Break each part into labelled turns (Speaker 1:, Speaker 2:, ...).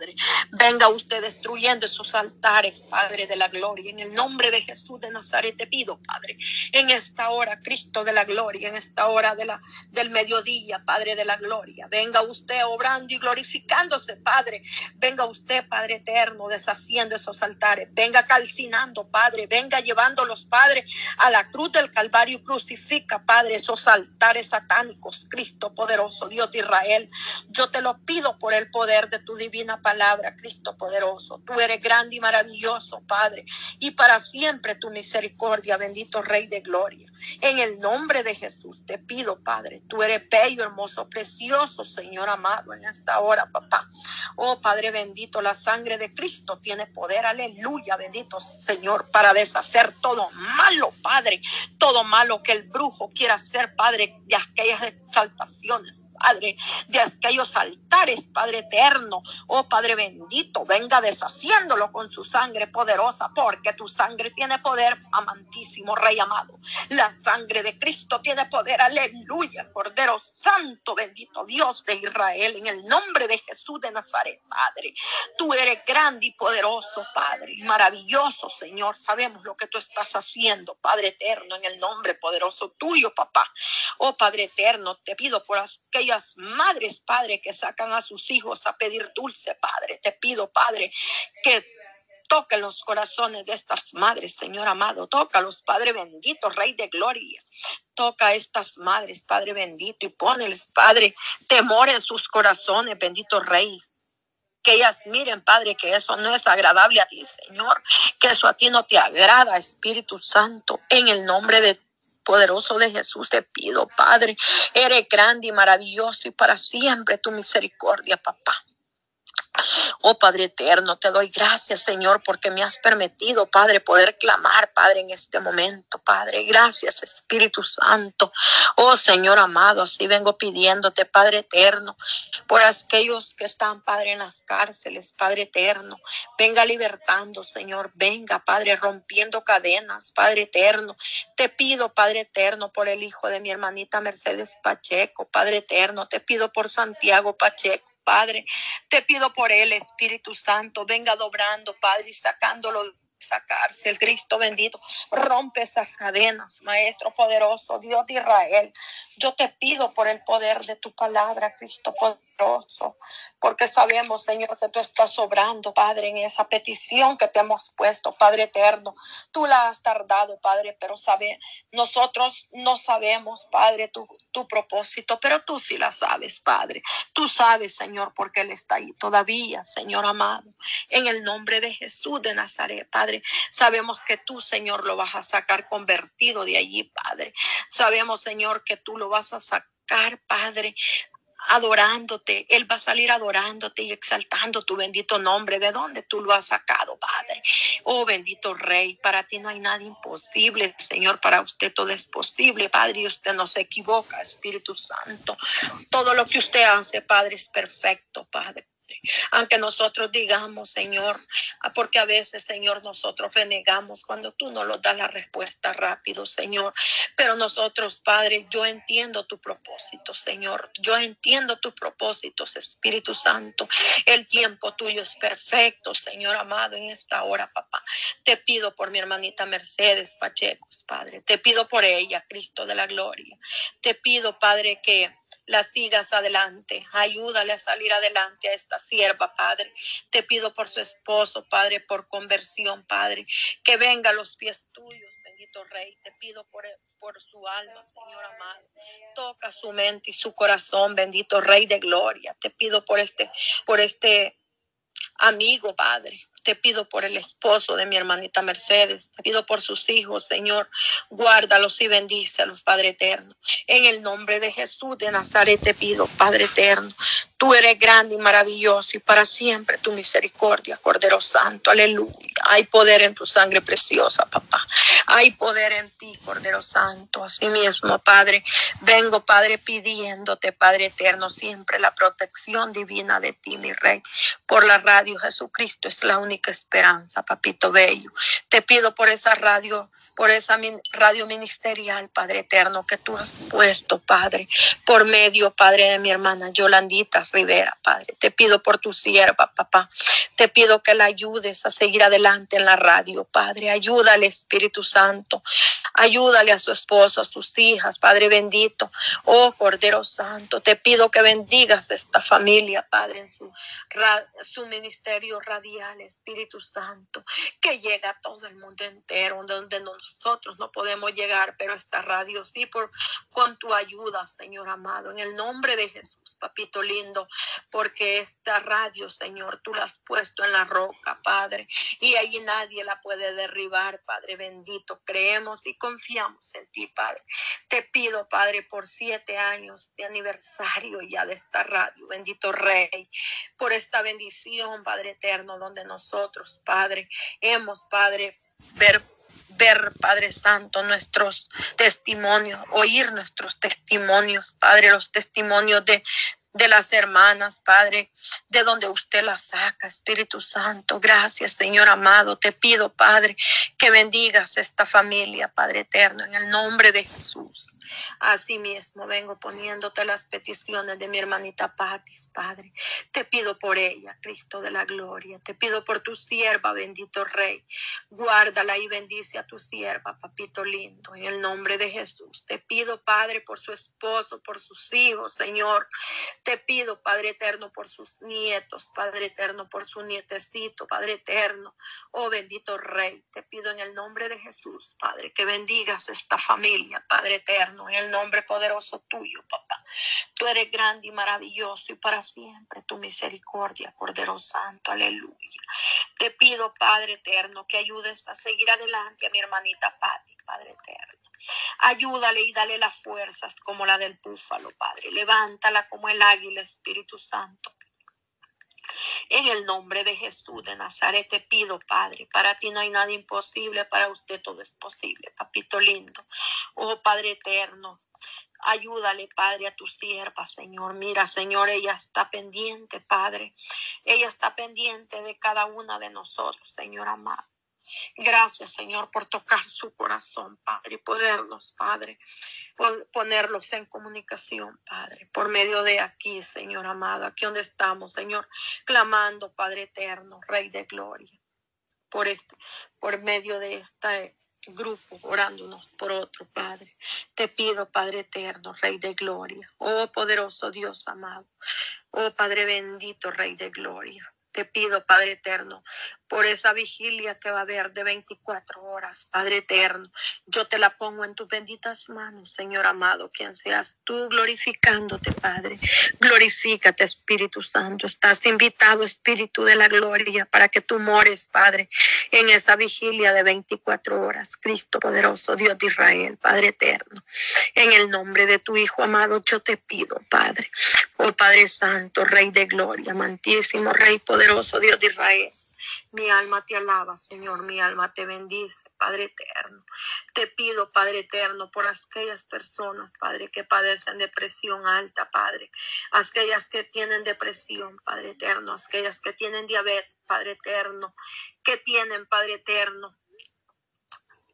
Speaker 1: Padre. Venga usted destruyendo esos altares, Padre de la gloria. En el nombre de Jesús de Nazaret te pido, Padre, en esta hora, Cristo de la gloria, en esta hora del mediodía, Padre de la gloria. Venga usted obrando y glorificándose, Padre. Venga usted, Padre eterno, deshaciendo esos altares. Venga calcinando, Padre. Venga llevándolos, Padre, a la cruz del Calvario. Crucifica, Padre, esos altares satánicos. Cristo poderoso, Dios de Israel. Yo te lo pido por el poder de tu divina palabra, Cristo poderoso. Tú eres grande y maravilloso, Padre. Y para siempre tu misericordia, bendito Rey de Gloria. En el nombre de Jesús te pido, Padre. Tú eres bello, hermoso, precioso, Señor amado, en esta hora, papá. Oh, Padre bendito, la sangre de Cristo tiene poder. Aleluya, bendito Señor, para deshacer todo malo, Padre. Todo malo que el brujo quiera hacer, Padre, de aquellas exaltaciones Padre, de aquellos altares, Padre eterno. Oh Padre bendito, venga deshaciéndolo con su sangre poderosa, porque tu sangre tiene poder, amantísimo Rey amado. La sangre de Cristo tiene poder, aleluya, Cordero Santo, bendito Dios de Israel, en el nombre de Jesús de Nazaret, Padre. Tú eres grande y poderoso, Padre, maravilloso, Señor. Sabemos lo que tú estás haciendo, Padre eterno, en el nombre poderoso tuyo, papá. Oh Padre eterno, te pido por aquellos madres, Padre, que sacan a sus hijos a pedir dulce, Padre. Te pido, Padre, que toque los corazones de estas madres, Señor amado. Toca los Padre bendito, Rey de gloria. Toca a estas madres, Padre bendito, y ponles, Padre, temor en sus corazones, bendito Rey que ellas miren, Padre, que eso no es agradable a ti, Señor, que eso a ti no te agrada, Espíritu Santo, en el nombre de poderoso de Jesús te pido, Padre, eres grande y maravilloso y para siempre tu misericordia, papá. Oh Padre eterno, te doy gracias, Señor, porque me has permitido, Padre, poder clamar, Padre, en este momento, Padre. Gracias, Espíritu Santo. Oh Señor amado, así vengo pidiéndote, Padre eterno, por aquellos que están, Padre, en las cárceles, Padre eterno. Venga libertando, Señor. Venga, Padre, rompiendo cadenas, Padre eterno. Te pido, Padre eterno, por el hijo de mi hermanita Mercedes Pacheco, Padre eterno. Te pido por Santiago Pacheco. Padre. Te pido por él, Espíritu Santo, venga dobrando, Padre, y sacándolo esa cárcel, Cristo bendito, rompe esas cadenas, Maestro poderoso, Dios de Israel. Yo te pido por el poder de tu palabra, Cristo poderoso porque sabemos, Señor, que tú estás obrando, Padre, en esa petición que te hemos puesto, Padre eterno. Tú la has tardado, Padre, pero sabe, nosotros no sabemos, Padre, tu, tu propósito, pero tú sí la sabes, Padre. Tú sabes, Señor, porque Él está ahí todavía, Señor amado. En el nombre de Jesús de Nazaret, Padre, sabemos que tú, Señor, lo vas a sacar convertido de allí, Padre. Sabemos, Señor, que tú lo vas a sacar, Padre, adorándote. Él va a salir adorándote y exaltando tu bendito nombre. ¿De dónde tú lo has sacado, Padre? Oh, bendito Rey, para ti no hay nada imposible, Señor. Para usted todo es posible, Padre, y usted no se equivoca, Espíritu Santo. Todo lo que usted hace, Padre, es perfecto, Padre aunque nosotros digamos, Señor, ah, porque a veces, Señor, nosotros renegamos cuando tú no nos das la respuesta rápido, Señor. Pero nosotros, Padre, yo entiendo tu propósito, Señor. Yo entiendo tus propósitos, Espíritu Santo. El tiempo tuyo es perfecto, Señor amado, en esta hora, papá. Te pido por mi hermanita Mercedes Pacheco, Padre. Te pido por ella, Cristo de la gloria. Te pido, Padre, que la sigas adelante. Ayúdale a salir adelante a esta sierva, Padre. Te pido por su esposo, Padre, por conversión, Padre. Que venga a los pies tuyos, bendito Rey. Te pido por, por su alma, Señor amado. Toca su mente y su corazón, bendito Rey de gloria. Te pido por este, por este amigo, Padre. Te pido por el esposo de mi hermanita Mercedes. Te pido por sus hijos, Señor. Guárdalos y bendícelos, Padre eterno. En el nombre de Jesús de Nazaret te pido, Padre eterno. Tú eres grande y maravilloso y para siempre tu misericordia, Cordero Santo. Aleluya. Hay poder en tu sangre preciosa, papá. Hay poder en ti, Cordero Santo. Así mismo, Padre, vengo, Padre, pidiéndote, Padre eterno, siempre la protección divina de ti, mi Rey. Por la radio Jesucristo es la única esperanza, Papito Bello. Te pido por esa radio por esa radio ministerial, Padre eterno, que tú has puesto, Padre, por medio, Padre, de mi hermana Yolandita Rivera, Padre. Te pido por tu sierva, papá. Te pido que la ayudes a seguir adelante en la radio, Padre. Ayúdale, Espíritu Santo. Ayúdale a su esposo, a sus hijas, Padre bendito. Oh, Cordero Santo, te pido que bendigas esta familia, Padre, en su, su ministerio radial, Espíritu Santo, que llega a todo el mundo entero, donde nos nosotros no podemos llegar, pero esta radio sí, por, con tu ayuda, Señor amado, en el nombre de Jesús, papito lindo, porque esta radio, Señor, tú la has puesto en la roca, Padre, y ahí nadie la puede derribar, Padre bendito. Creemos y confiamos en ti, Padre. Te pido, Padre, por siete años de aniversario ya de esta radio, bendito Rey, por esta bendición, Padre eterno, donde nosotros, Padre, hemos, Padre, ver ver, Padre Santo, nuestros testimonios, oír nuestros testimonios, Padre, los testimonios de, de las hermanas, Padre, de donde usted las saca, Espíritu Santo. Gracias, Señor amado. Te pido, Padre, que bendigas esta familia, Padre eterno, en el nombre de Jesús. Asimismo, vengo poniéndote las peticiones de mi hermanita Patis, Padre. Te pido por ella, Cristo de la gloria. Te pido por tu sierva, bendito Rey. Guárdala y bendice a tu sierva, papito lindo, en el nombre de Jesús. Te pido, Padre, por su esposo, por sus hijos, Señor. Te pido, Padre eterno, por sus nietos, Padre eterno, por su nietecito, Padre eterno. Oh bendito Rey, te pido en el nombre de Jesús, Padre, que bendigas esta familia, Padre eterno, en el nombre poderoso tuyo, papá. Tú eres grande y maravilloso y para siempre tu misericordia, Cordero Santo, aleluya. Te pido, Padre eterno, que ayudes a seguir adelante a mi hermanita Patti, Padre eterno. Ayúdale y dale las fuerzas como la del búfalo, Padre. Levántala como el águila, Espíritu Santo. En el nombre de Jesús de Nazaret te pido, Padre, para ti no hay nada imposible, para usted todo es posible, papito lindo. Oh Padre eterno, Ayúdale, Padre, a tu sierva, Señor. Mira, Señor, ella está pendiente, Padre. Ella está pendiente de cada una de nosotros, Señor amado. Gracias, Señor, por tocar su corazón, Padre, y poderlos, Padre, ponerlos en comunicación, Padre, por medio de aquí, Señor amado, aquí donde estamos, Señor, clamando, Padre eterno, Rey de gloria, por este, por medio de este grupo, orándonos por otro, Padre. Te pido, Padre eterno, Rey de gloria, oh poderoso Dios amado, oh Padre bendito, Rey de gloria. Te pido, Padre eterno, por esa vigilia que va a haber de 24 horas, Padre eterno. Yo te la pongo en tus benditas manos, Señor amado, quien seas tú glorificándote, Padre. Glorifícate, Espíritu Santo. Estás invitado, Espíritu de la gloria, para que tú mores, Padre, en esa vigilia de 24 horas. Cristo poderoso, Dios de Israel, Padre eterno. En el nombre de tu Hijo amado, yo te pido, Padre. Oh Padre Santo, Rey de gloria, amantísimo Rey poderoso, Dios de Israel. Mi alma te alaba, Señor, mi alma te bendice, Padre eterno. Te pido, Padre eterno, por aquellas personas, Padre, que padecen depresión alta, Padre. Aquellas que tienen depresión, Padre eterno. Aquellas que tienen diabetes, Padre eterno. Que tienen, Padre eterno,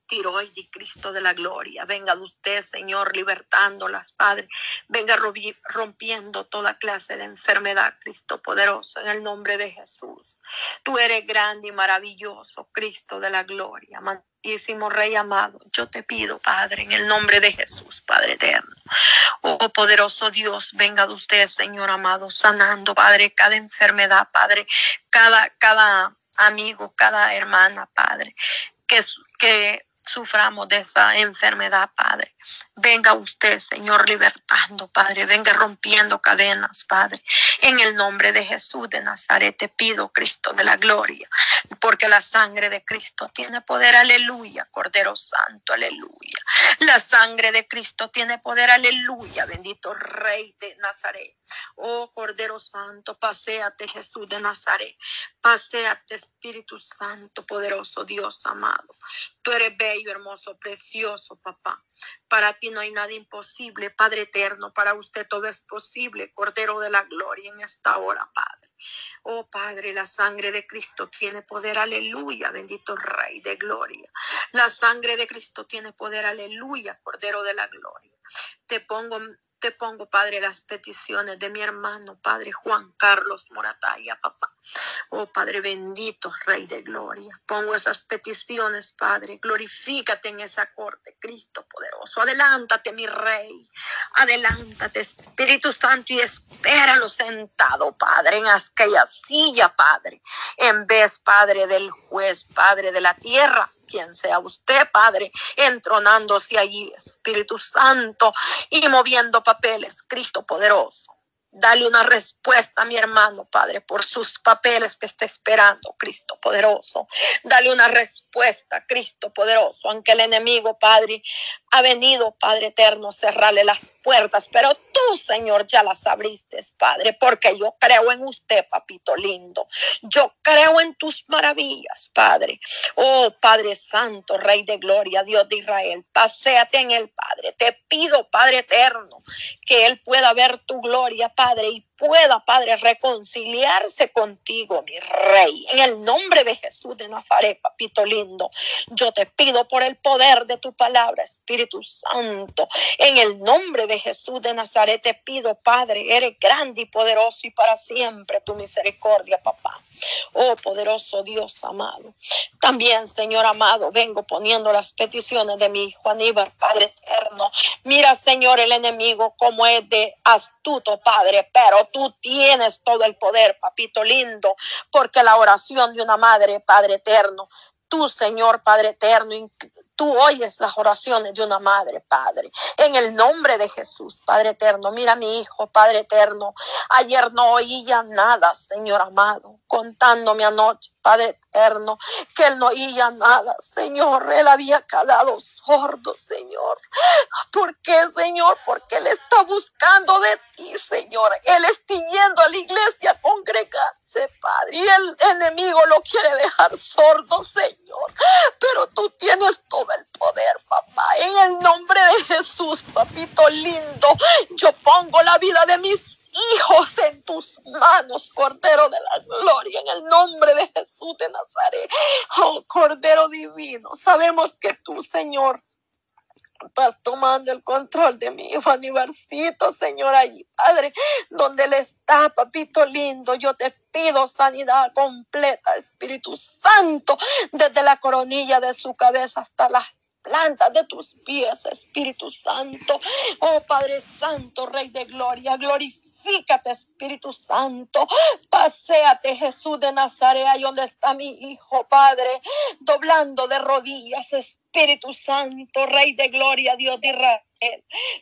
Speaker 1: tiroides, Cristo de la gloria. Venga de usted, Señor, libertándolas, Padre. Venga rompiendo toda clase de enfermedad, Cristo poderoso, en el nombre de Jesús. Tú eres grande y maravilloso, Cristo de la gloria. Amantísimo Rey amado, yo te pido, Padre, en el nombre de Jesús, Padre eterno. Oh poderoso Dios, venga de usted, Señor amado, sanando, Padre, cada enfermedad, Padre, cada, cada amigo, cada hermana, Padre, que, que suframos de esa enfermedad, Padre. Venga usted, Señor, libertando, Padre. Venga rompiendo cadenas, Padre. En el nombre de Jesús de Nazaret te pido, Cristo de la gloria. porque la sangre de Cristo tiene poder, aleluya, Cordero Santo, aleluya. La sangre de Cristo tiene poder, aleluya, bendito Rey de Nazaret. Oh Cordero Santo, paséate Jesús de Nazaret, paséate Espíritu Santo, poderoso Dios amado. Tú eres bello, hermoso, precioso, papá. Para ti no hay nada imposible, Padre eterno. Para usted todo es posible, Cordero de la Gloria, en esta hora, Padre. Oh Padre, la sangre de Cristo tiene poder, aleluya, bendito Rey de Gloria. La sangre de Cristo tiene poder, aleluya, Cordero de la Gloria. Te pongo, te pongo, Padre, las peticiones de mi hermano, Padre Juan Carlos Morataya, papá. Oh Padre bendito, Rey de Gloria. Pongo esas peticiones, Padre. Glorifícate en esa corte, Cristo poderoso. Adelántate, mi Rey. Adelántate, Espíritu Santo, y espéralo sentado, Padre, en aquella silla, Padre. En vez, Padre, del juez, Padre de la tierra quien sea usted, Padre, entronándose allí, Espíritu Santo, y moviendo papeles, Cristo poderoso. Dale una respuesta a mi hermano, Padre, por sus papeles que está esperando, Cristo poderoso. Dale una respuesta, Cristo poderoso, aunque el enemigo, Padre, ha venido, Padre eterno, cerrarle las puertas, pero tú, Señor, ya las abriste, Padre, porque yo creo en usted, papito lindo. Yo creo en tus maravillas, Padre. Oh, Padre Santo, Rey de Gloria, Dios de Israel, paséate en el Padre. Te pido, Padre eterno, que Él pueda ver tu gloria, Padre, y pueda, Padre, reconciliarse contigo, mi Rey. En el nombre de Jesús de Nazaret, papito lindo, yo te pido por el poder de tu palabra, Espíritu Santo. En el nombre de Jesús de Nazaret te pido, Padre, eres grande y poderoso y para siempre tu misericordia, papá. Oh, poderoso Dios amado. También, Señor amado, vengo poniendo las peticiones de mi hijo Aníbal, Padre eterno. Mira, Señor, el enemigo como es de astuto, Padre, pero tú tienes todo el poder, papito lindo, porque la oración de una madre, Padre eterno, tú, Señor Padre eterno, Tú oyes las oraciones de una madre, Padre. En el nombre de Jesús, Padre eterno. Mira a mi hijo, Padre eterno. Ayer no oía nada, Señor amado, contándome anoche, Padre eterno, que él no oía nada, Señor. Él había quedado sordo, Señor. ¿Por qué, Señor? Porque él está buscando de ti, Señor. Él está yendo a la iglesia a congregarse, Padre. Y el enemigo lo quiere dejar sordo, Señor. Pero tú tienes todo el poder, papá. En el nombre de Jesús, papito lindo, yo pongo la vida de mis hijos en tus manos, Cordero de la Gloria, en el nombre de Jesús de Nazaret. Oh, Cordero divino, sabemos que tú, Señor, estás tomando el control de mi hijo Anibarcito, Señor, ahí, Padre, donde él está, papito lindo, yo te pido sanidad completa, Espíritu Santo, desde la coronilla de su cabeza hasta las plantas de tus pies, Espíritu Santo. Oh Padre Santo, Rey de Gloria, glorifícate, Espíritu Santo. Paseate, Jesús de Nazaret, ahí donde está mi hijo, Padre, doblando de rodillas, Espíritu Santo, Rey de Gloria, Dios de Israel.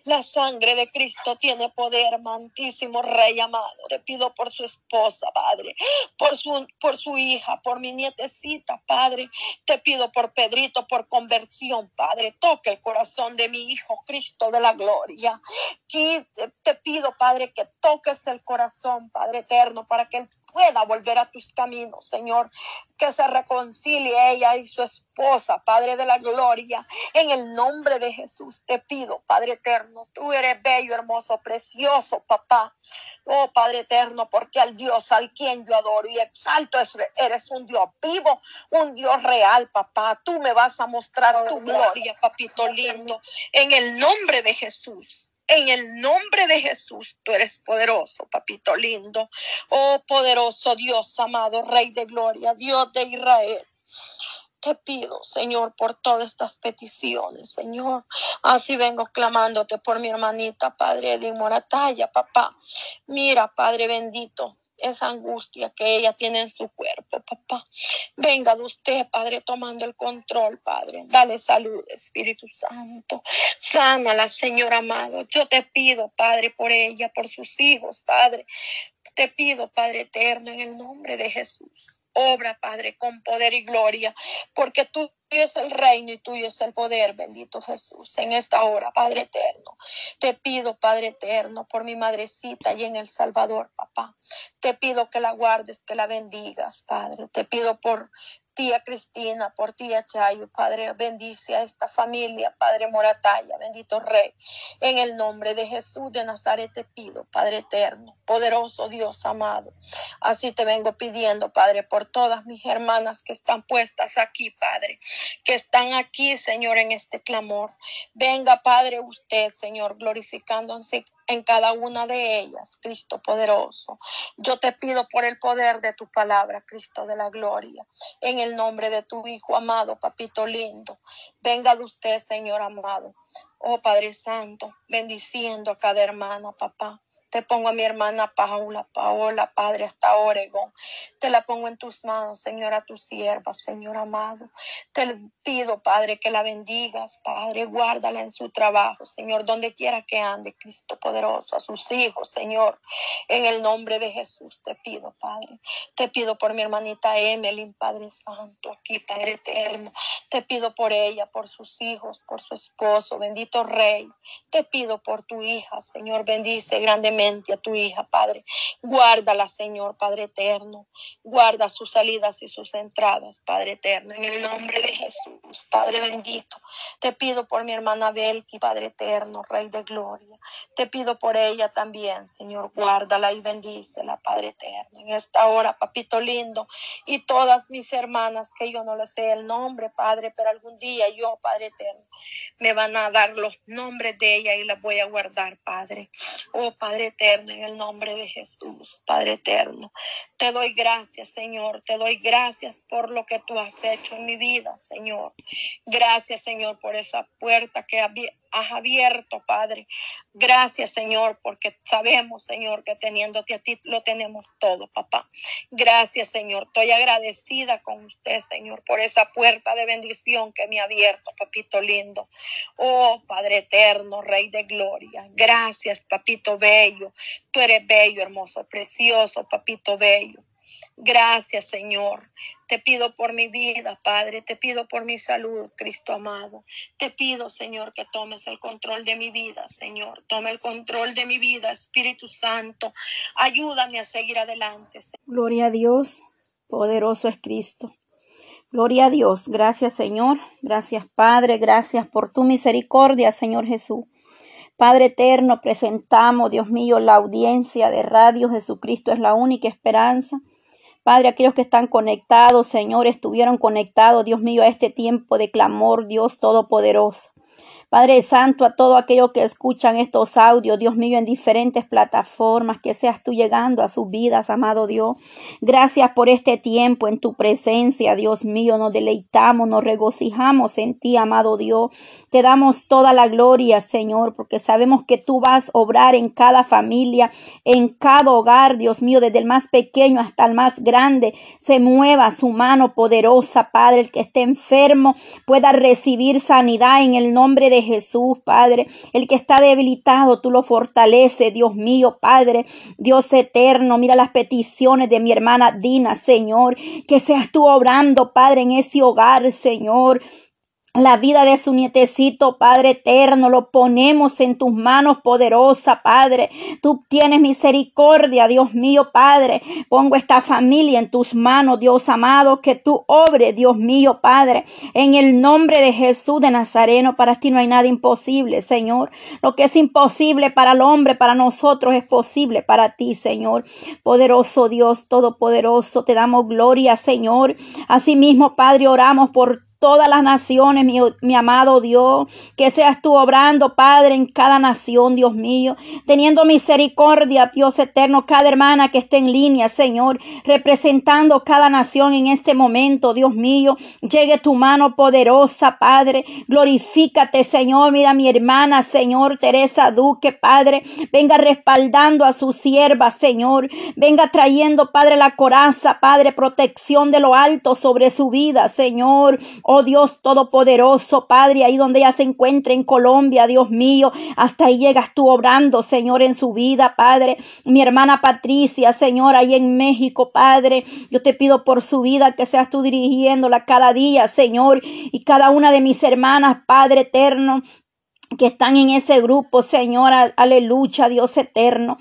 Speaker 1: La sangre de Cristo tiene poder, mantísimo Rey amado. Te pido por su esposa, Padre, por su, por su hija, por mi nietecita, Padre. Te pido por Pedrito, por conversión, Padre. Toque el corazón de mi hijo Cristo de la gloria. Te pido, Padre, que toques el corazón, Padre eterno, para que él pueda volver a tus caminos, Señor. Que se reconcilie ella y su esposa, Padre de la gloria. En el nombre de Jesús te pido, Padre eterno, tú eres bello, hermoso, precioso, papá. Oh, Padre eterno, porque al Dios al quien yo adoro y exalto eres un Dios vivo, un Dios real, papá. Tú me vas a mostrar tu gloria, papito lindo, en el nombre de Jesús. En el nombre de Jesús, tú eres poderoso, papito lindo. Oh, poderoso Dios, amado Rey de Gloria, Dios de Israel. Te pido, Señor, por todas estas peticiones, Señor. Así vengo clamándote por mi hermanita, Padre de Moratalla, papá. Mira, Padre bendito, esa angustia que ella tiene en su cuerpo, papá. Venga de usted, Padre, tomando el control, Padre. Dale salud, Espíritu Santo. Sánala, Señor amado. Yo te pido, Padre, por ella, por sus hijos, Padre. Te pido, Padre eterno, en el nombre de Jesús Obra, Padre, con poder y gloria, porque tú es el reino y tuyo es el poder, bendito Jesús, en esta hora, Padre eterno. Te pido, Padre eterno, por mi madrecita y en El Salvador, papá. Te pido que la guardes, que la bendigas, Padre. Te pido por tía Cristina, por tía Chayo, Padre, bendice a esta familia, Padre Morataya, bendito Rey. En el nombre de Jesús de Nazaret te pido, Padre eterno, poderoso Dios amado. Así te vengo pidiendo, Padre, por todas mis hermanas que están puestas aquí, Padre, que están aquí, Señor, en este clamor. Venga, Padre, usted, Señor, glorificándose en cada una de ellas, Cristo poderoso. Yo te pido por el poder de tu palabra, Cristo de la gloria, en el nombre de tu Hijo amado, papito lindo. Venga de usted, Señor amado. Oh Padre Santo, bendiciendo a cada hermana, papá. Te pongo a mi hermana Paula, Paola, Padre, hasta Oregón. Te la pongo en tus manos, Señor, a tu sierva, Señor amado. Te pido, Padre, que la bendigas, Padre, guárdala en su trabajo, Señor, donde quiera que ande, Cristo poderoso, a sus hijos, Señor. En el nombre de Jesús te pido, Padre. Te pido por mi hermanita Emily, Padre Santo, aquí, Padre eterno. Te pido por ella, por sus hijos, por su esposo, bendito Rey. Te pido por tu hija, Señor, bendice grandemente a tu hija, Padre. Guárdala, Señor, Padre eterno. Guarda sus salidas y sus entradas, Padre eterno. En el nombre de Jesús, Padre bendito. Te pido por mi hermana Belki, Padre eterno, Rey de gloria. Te pido por ella también, Señor. Guárdala y bendícela, Padre eterno. En esta hora, papito lindo, y todas mis hermanas, que yo no le sé el nombre, Padre, pero algún día yo, Padre eterno, me van a dar los nombres de ella y las voy a guardar, Padre. Oh, Padre eterno, en el nombre de Jesús, Padre eterno. Te doy gracias, Señor. Te doy gracias por lo que tú has hecho en mi vida, Señor. Gracias, Señor, por esa puerta que has abierto, Padre. Gracias, Señor, porque sabemos, Señor, que teniéndote a ti lo tenemos todo, papá. Gracias, Señor. Estoy agradecida con usted, Señor, por esa puerta de bendición que me ha abierto, papito lindo. Oh, Padre eterno, Rey de gloria. Gracias, papito bello. Tú eres bello, hermoso, precioso, papito bello. Gracias, Señor. Te pido por mi vida, Padre. Te pido por mi salud, Cristo amado. Te pido, Señor, que tomes el control de mi vida, Señor. Toma el control de mi vida, Espíritu Santo. Ayúdame a seguir adelante.
Speaker 2: Gloria a Dios. Poderoso es Cristo. Gloria a Dios. Gracias, Señor. Gracias, Padre. Gracias por tu misericordia, Señor Jesús. Padre eterno, presentamos, Dios mío, la audiencia de Radio Jesucristo es la única esperanza. Padre, aquellos que están conectados, Señor, estuvieron conectados, Dios mío, a este tiempo de clamor, Dios Todopoderoso. Padre Santo, a todos aquellos que escuchan estos audios, Dios mío, en diferentes plataformas, que seas tú llegando a sus vidas, amado Dios. Gracias por este tiempo en tu presencia, Dios mío. Nos deleitamos, nos regocijamos en ti, amado Dios. Te damos toda la gloria, Señor, porque sabemos que tú vas a obrar en cada familia, en cada hogar, Dios mío, desde el más pequeño hasta el más grande. Se mueva su mano poderosa, Padre, el que esté enfermo pueda recibir sanidad en el nombre de Jesús, Padre. El que está debilitado, tú lo fortaleces, Dios mío, Padre. Dios eterno, mira las peticiones de mi hermana Dina, Señor. Que seas tú obrando, Padre, en ese hogar, Señor la vida de su nietecito, Padre eterno, lo ponemos en tus manos poderosa, Padre. Tú tienes misericordia, Dios mío, Padre. Pongo esta familia en tus manos, Dios amado, que tú obre, Dios mío, Padre. En el nombre de Jesús de Nazareno, para ti no hay nada imposible, Señor. Lo que es imposible para el hombre, para nosotros es posible para ti, Señor. Poderoso Dios, todopoderoso, te damos gloria, Señor. Asimismo, Padre, oramos por todas las naciones, mi, amado Dios. Que seas tú obrando, Padre, en cada nación, Dios mío. Teniendo misericordia, Dios eterno, cada hermana que esté en línea, Señor. Representando cada nación en este momento, Dios mío. Llegue tu mano poderosa, Padre. Glorifícate, Señor. Mira mi hermana, Señor, Teresa Duque, Padre. Venga respaldando a su sierva, Señor. Venga trayendo, Padre, la coraza, Padre, protección de lo alto sobre su vida, Señor. oh Dios Todopoderoso, Padre, ahí donde ella se encuentra en Colombia, Dios mío, hasta ahí llegas tú obrando, Señor, en su vida, Padre. Mi hermana Patricia, Señor, ahí en México, Padre, yo te pido por su vida que seas tú dirigiéndola cada día, Señor, y cada una de mis hermanas, Padre eterno, que están en ese grupo, Señora, aleluya, Dios eterno.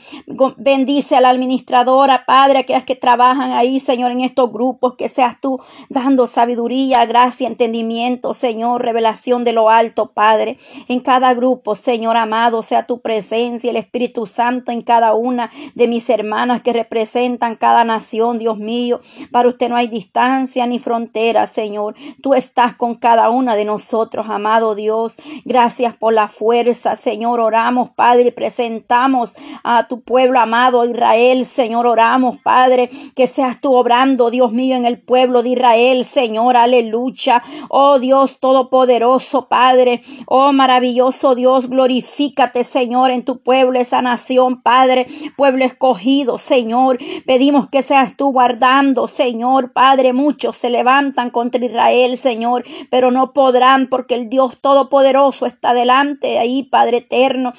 Speaker 2: Bendice a la administradora, Padre, aquellas que trabajan ahí, Señor, en estos grupos, que seas tú dando sabiduría, gracia, entendimiento, Señor, revelación de lo alto, Padre. En cada grupo, Señor amado, sea tu presencia, el Espíritu Santo en cada una de mis hermanas que representan cada nación, Dios mío. Para usted no hay distancia ni frontera, Señor. Tú estás con cada una de nosotros, amado Dios. Gracias por la fuerza, Señor. Oramos, Padre, presentamos a tu pueblo amado Israel, Señor. Oramos, Padre, que seas tú obrando, Dios mío, en el pueblo de Israel, Señor. Aleluya. Oh Dios Todopoderoso, Padre. Oh maravilloso Dios, glorifícate, Señor, en tu pueblo, esa nación, Padre. Pueblo escogido, Señor. Pedimos que seas tú guardando, Señor, Padre. Muchos se levantan contra Israel, Señor, pero no podrán porque el Dios Todopoderoso está delante ahí, Padre eterno.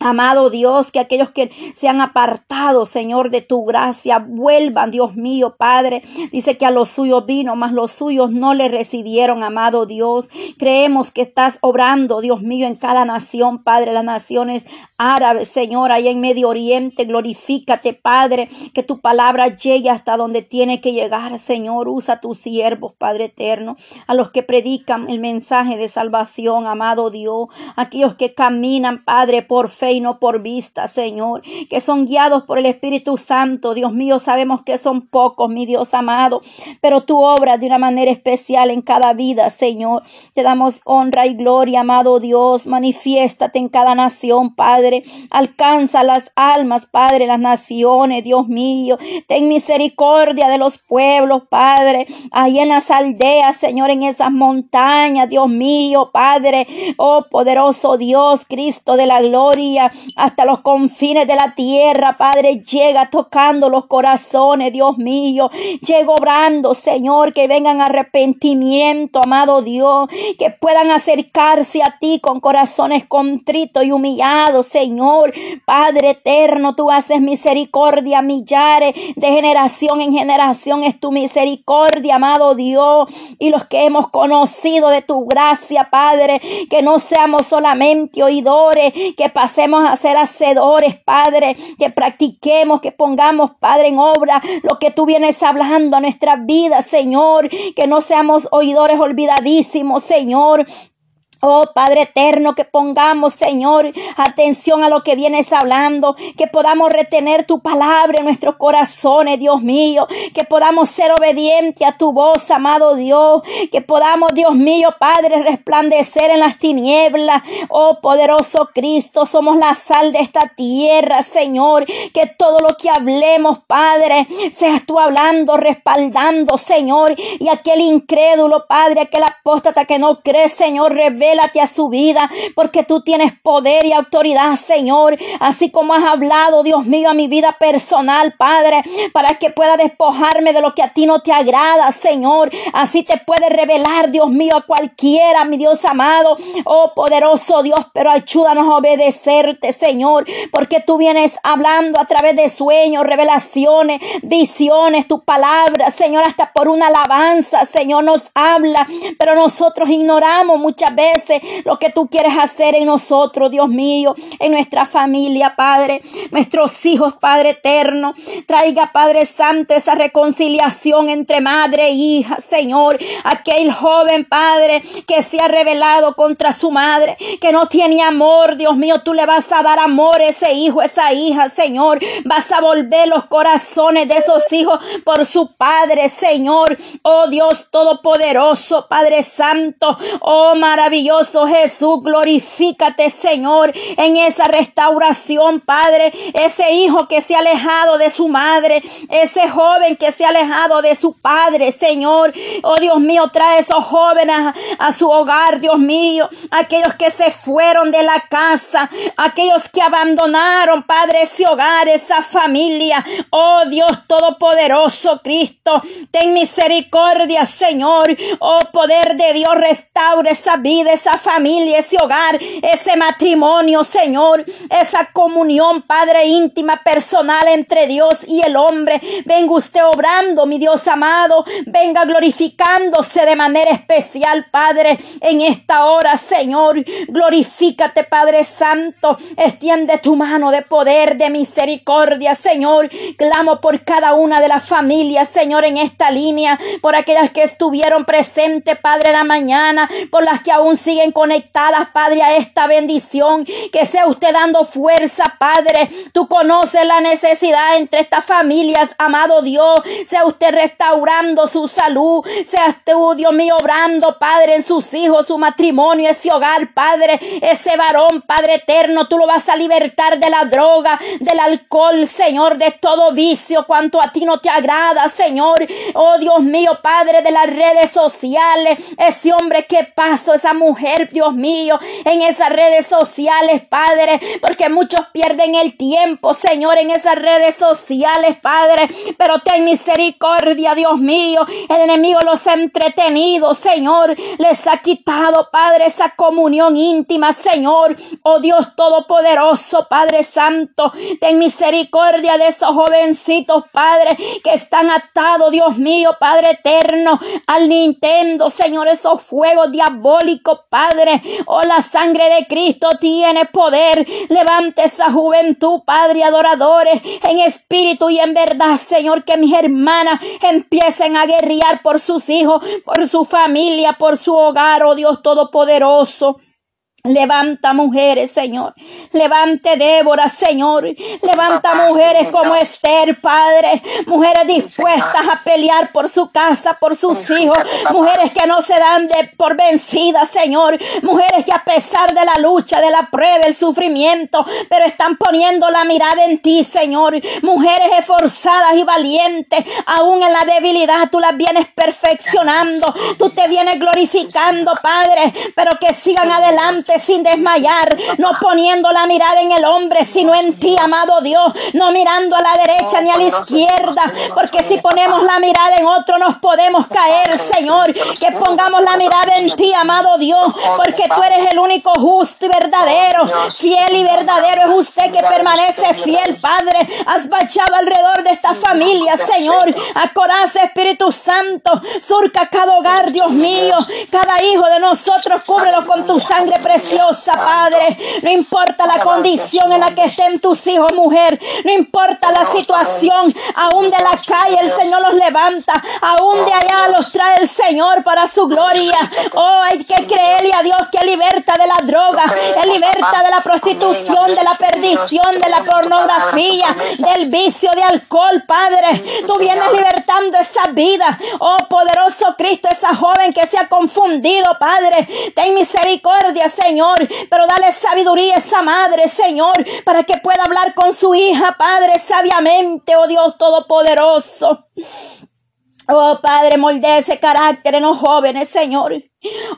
Speaker 2: Amado Dios, que aquellos que se han apartado, Señor, de tu gracia, vuelvan, Dios mío, Padre. Dice que a los suyos vino, mas los suyos no le recibieron, amado Dios. Creemos que estás obrando, Dios mío, en cada nación, Padre, las naciones árabes, Señor, ahí en Medio Oriente. Glorifícate, Padre, que tu palabra llegue hasta donde tiene que llegar, Señor. Usa tus siervos, Padre eterno, a los que predican el mensaje de salvación, amado Dios, aquellos que caminan, Padre, por fe y no por vista, Señor, que son guiados por el Espíritu Santo. Dios mío, sabemos que son pocos, mi Dios amado, pero tú obras de una manera especial en cada vida, Señor. Te damos honra y gloria, amado Dios. Manifiéstate en cada nación, Padre. Alcanza las almas, Padre, las naciones, Dios mío. Ten misericordia de los pueblos, Padre. Ahí en las aldeas, Señor, en esas montañas, Dios mío, Padre. Oh, poderoso Dios, Cristo de la gloria hasta los confines de la tierra, Padre, llega tocando los corazones, Dios mío, llega obrando, Señor, que vengan arrepentimiento, amado Dios, que puedan acercarse a ti con corazones contritos y humillados, Señor, Padre eterno, tú haces misericordia millares de generación en generación, es tu misericordia, amado Dios, y los que hemos conocido de tu gracia, Padre, que no seamos solamente oidores, que pasemos a ser hacedores, Padre, que practiquemos, que pongamos, Padre, en obra lo que tú vienes hablando a nuestras vidas, Señor, que no seamos oidores olvidadísimos, Señor, Oh Padre eterno, que pongamos, Señor, atención a lo que vienes hablando, que podamos retener tu palabra en nuestros corazones, Dios mío, que podamos ser obedientes a tu voz, amado Dios, que podamos, Dios mío, Padre, resplandecer en las tinieblas. Oh poderoso Cristo, somos la sal de esta tierra, Señor, que todo lo que hablemos, Padre, seas tú hablando, respaldando, Señor, y aquel incrédulo, Padre, aquel apóstata que no cree, Señor, revela a su vida, porque tú tienes poder y autoridad, Señor, así como has hablado, Dios mío, a mi vida personal, Padre, para que pueda despojarme de lo que a ti no te agrada, Señor. Así te puede revelar, Dios mío, a cualquiera, mi Dios amado, oh poderoso Dios, pero ayúdanos a obedecerte, Señor, porque tú vienes hablando a través de sueños, revelaciones, visiones, tu palabra, Señor, hasta por una alabanza, Señor, nos habla, pero nosotros ignoramos muchas veces lo que tú quieres hacer en nosotros, Dios mío, en nuestra familia, Padre, nuestros hijos, Padre eterno. Traiga, Padre Santo, esa reconciliación entre madre e hija, Señor. Aquel joven, Padre, que se ha rebelado contra su madre, que no tiene amor, Dios mío, tú le vas a dar amor a ese hijo, esa hija, Señor. Vas a volver los corazones de esos hijos por su Padre, Señor. Oh Dios Todopoderoso, Padre Santo, oh maravilloso precioso Jesús, glorifícate, Señor, en esa restauración, Padre. Ese hijo que se ha alejado de su madre, ese joven que se ha alejado de su padre, Señor. Oh Dios mío, trae esos jóvenes a, a su hogar, Dios mío. Aquellos que se fueron de la casa, aquellos que abandonaron, Padre, ese hogar, esa familia. Oh Dios Todopoderoso, Cristo, ten misericordia, Señor. Oh poder de Dios, restaure esa vida, esa familia, ese hogar, ese matrimonio, Señor. Esa comunión, Padre, íntima, personal entre Dios y el hombre. Venga usted obrando, mi Dios amado. Venga glorificándose de manera especial, Padre, en esta hora, Señor. Glorifícate, Padre Santo. Extiende tu mano de poder, de misericordia, Señor. Clamo por cada una de las familias, Señor, en esta línea, por aquellas que estuvieron presentes, Padre, en la mañana, por las que aún siguen conectadas, Padre, a esta bendición. Que sea usted dando fuerza, Padre. Tú conoces la necesidad entre estas familias, amado Dios. Sea usted restaurando su salud. Sea usted, oh Dios mío, obrando, Padre, en sus hijos, su matrimonio, ese hogar, Padre. Ese varón, Padre eterno, tú lo vas a libertar de la droga, del alcohol, Señor, de todo vicio, cuanto a ti no te agrada, Señor. Oh Dios mío, Padre, de las redes sociales. Ese hombre que pasó, esa mujer, Dios mío, en esas redes sociales, Padre. Porque muchos pierden el tiempo, Señor, en esas redes sociales, Padre. Pero ten misericordia, Dios mío. El enemigo los ha entretenido, Señor. Les ha quitado, Padre, esa comunión íntima, Señor. Oh Dios Todopoderoso, Padre Santo. Ten misericordia de esos jovencitos, Padre, que están atados, Dios mío, Padre eterno, al Nintendo, Señor, esos fuegos diabólicos, Padre. Oh, la sangre de Cristo tiene poder. Levante esa juventud, Padre, adoradores, en espíritu y en verdad, Señor, que mis hermanas empiecen a guerrear por sus hijos, por su familia, por su hogar, oh Dios Todopoderoso. Levanta mujeres, Señor. Levante Débora, Señor. Levanta mujeres como Esther, Padre. Mujeres dispuestas a pelear por su casa, por sus hijos. Mujeres que no se dan de por vencidas, Señor. Mujeres que a pesar de la lucha, de la prueba, el sufrimiento, pero están poniendo la mirada en ti, Señor. Mujeres esforzadas y valientes, aún en la debilidad, tú las vienes perfeccionando. Tú te vienes glorificando, Padre, pero que sigan adelante sin desmayar, no poniendo la mirada en el hombre, sino en ti, amado Dios, no mirando a la derecha ni a la izquierda, porque si ponemos la mirada en otro nos podemos caer, Señor, que pongamos la mirada en ti, amado Dios, porque tú eres el único justo y verdadero, fiel y verdadero es usted que permanece fiel, Padre, has bachado alrededor de esta familia, Señor, acoraza Espíritu Santo, surca cada hogar, Dios mío, cada hijo de nosotros, cúbrelo con tu sangre preciosa preciosa, Padre. No importa la condición en la que estén tus hijos, mujer. No importa la situación. Aún de la calle el Señor los levanta. Aún de allá los trae el Señor para su gloria. Oh, hay que creerle a Dios liberta de la droga. Él liberta de la prostitución, de la perdición, de la pornografía, del vicio de alcohol, Padre. Tú vienes libertando esa vida. Oh, poderoso Cristo, esa joven que se ha confundido, Padre. Ten misericordia, Señor. Pero dale sabiduría a esa madre, Señor, para que pueda hablar con su hija, Padre, sabiamente, oh Dios Todopoderoso. Oh Padre, molde ese carácter en los jóvenes, Señor.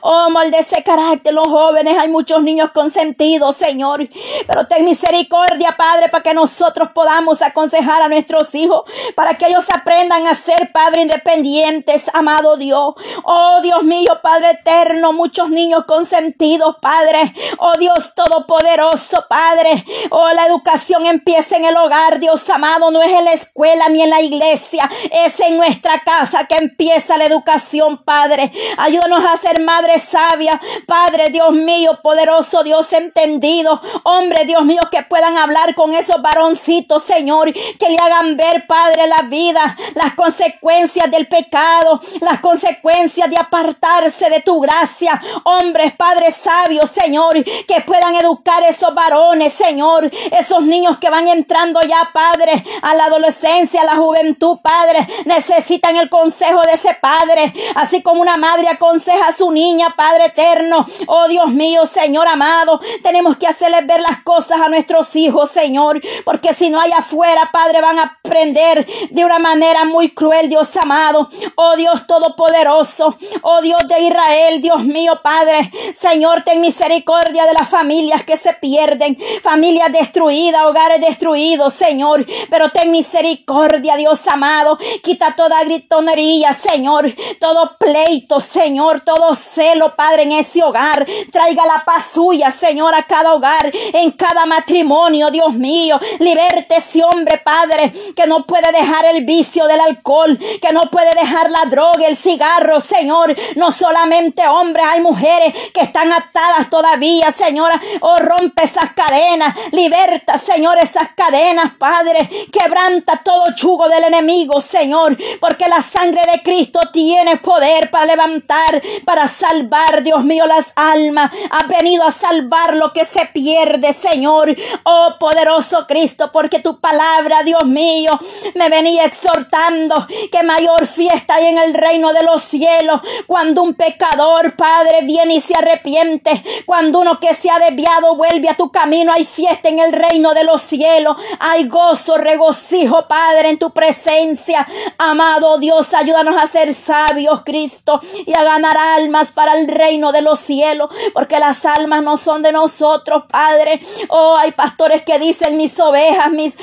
Speaker 2: Oh, molde ese carácter, los jóvenes, hay muchos niños consentidos, Señor. Pero ten misericordia, Padre, para que nosotros podamos aconsejar a nuestros hijos, para que ellos aprendan a ser, Padre, independientes, amado Dios. Oh, Dios mío, Padre eterno, muchos niños consentidos, Padre. Oh, Dios todopoderoso, Padre. Oh, la educación empieza en el hogar, Dios amado, no es en la escuela ni en la iglesia, es en nuestra casa que empieza la educación, Padre. Ayúdanos a ser madre sabia, Padre Dios mío, poderoso Dios entendido, hombre Dios mío, que puedan hablar con esos varoncitos, Señor, que le hagan ver, Padre, la vida, las consecuencias del pecado, las consecuencias de apartarse de tu gracia, hombres, Padre sabio, Señor, que puedan educar esos varones, Señor, esos niños que van entrando ya, Padre, a la adolescencia, a la juventud, Padre, necesitan el consejo de ese Padre, así como una madre aconseja a su niña, Padre eterno. Oh Dios mío, Señor amado, tenemos que hacerles ver las cosas a nuestros hijos, Señor, porque si no hay afuera, Padre, van a aprender de una manera muy cruel, Dios amado. Oh Dios Todopoderoso, oh Dios de Israel, Dios mío, Padre, Señor, ten misericordia de las familias que se pierden, familias destruidas, hogares destruidos, Señor, pero ten misericordia, Dios amado, quita toda gritonería, Señor, todo pleito, Señor, todo celo, Padre, en ese hogar, traiga la paz suya, Señor, a cada hogar, en cada matrimonio, Dios mío, liberte ese hombre, Padre, que no puede dejar el vicio del alcohol, que no puede dejar la droga, el cigarro, Señor. No solamente hombres, hay mujeres que están atadas todavía, Señora. Oh, rompe esas cadenas, liberta, Señor, esas cadenas, Padre. Quebranta todo chugo del enemigo, Señor, porque la sangre de Cristo tiene poder para levantar, para salvar, Dios mío, las almas. Ha venido a salvar lo que se pierde, Señor. Oh, poderoso Cristo, porque tu palabra, Dios mío, me venía exhortando que mayor fiesta hay en el reino de los cielos cuando un pecador, Padre, viene y se arrepiente, cuando uno que se ha desviado vuelve a tu camino, hay fiesta en el reino de los cielos, hay gozo, regocijo, Padre, en tu presencia. Amado Dios, ayúdanos a ser sabios, Cristo, y a ganar almas para el reino de los cielos, porque las almas no son de nosotros, Padre. Oh, hay pastores que dicen mis ovejas, mis,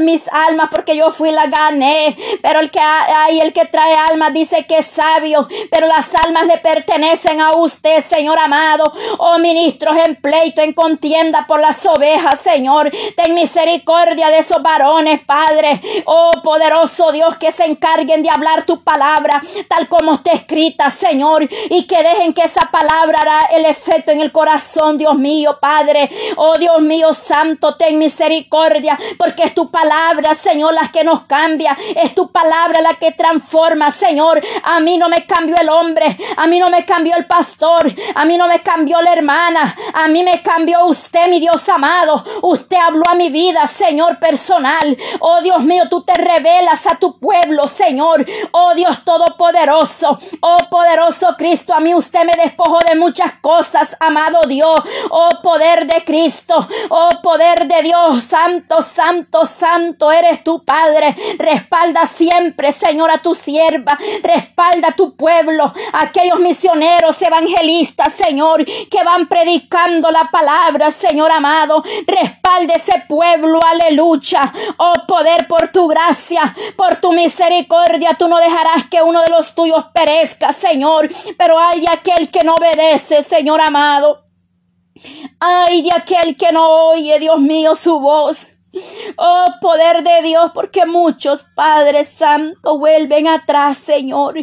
Speaker 2: mis almas, porque yo fui la gané. Pero el que hay, el que trae almas dice que es sabio, pero las almas le pertenecen a usted, Señor amado. Oh, ministros en pleito, en contienda por las ovejas, Señor. Ten misericordia de esos varones, Padre. Oh, poderoso Dios, que se encarguen de hablar tu palabra, tal como está escrita, Señor, y que dejen que esa palabra hará el efecto en el corazón, Dios mío, Padre. Oh, Dios mío, santo, ten misericordia, porque es tu palabra, Señor, la que nos cambia. Es tu palabra la que transforma, Señor. A mí no me cambió el hombre, a mí no me cambió el pastor, a mí no me cambió la hermana, a mí me cambió usted, mi Dios amado. Usted habló a mi vida, Señor, personal. Oh Dios mío, tú te revelas a tu pueblo, Señor. Oh Dios todopoderoso, oh poderoso Cristo, a mí usted me despojó de muchas cosas, amado Dios. Oh poder de Cristo, oh poder de Dios, santo, santo, santo eres tu Padre. Respalda siempre, Señor, a tu sierva. Respalda a tu pueblo, aquellos misioneros evangelistas, Señor, que van predicando la palabra, Señor amado. Respalde ese pueblo, aleluya. Oh poder por tu gracia, por tu misericordia, tú no dejarás que uno de los tuyos perezca, Señor. Pero hay aquel que no obedece, Señor amado. Ay de aquel que no oye, Dios mío, su voz. Oh, poder de Dios, porque muchos, Padre Santo, vuelven atrás, Señor.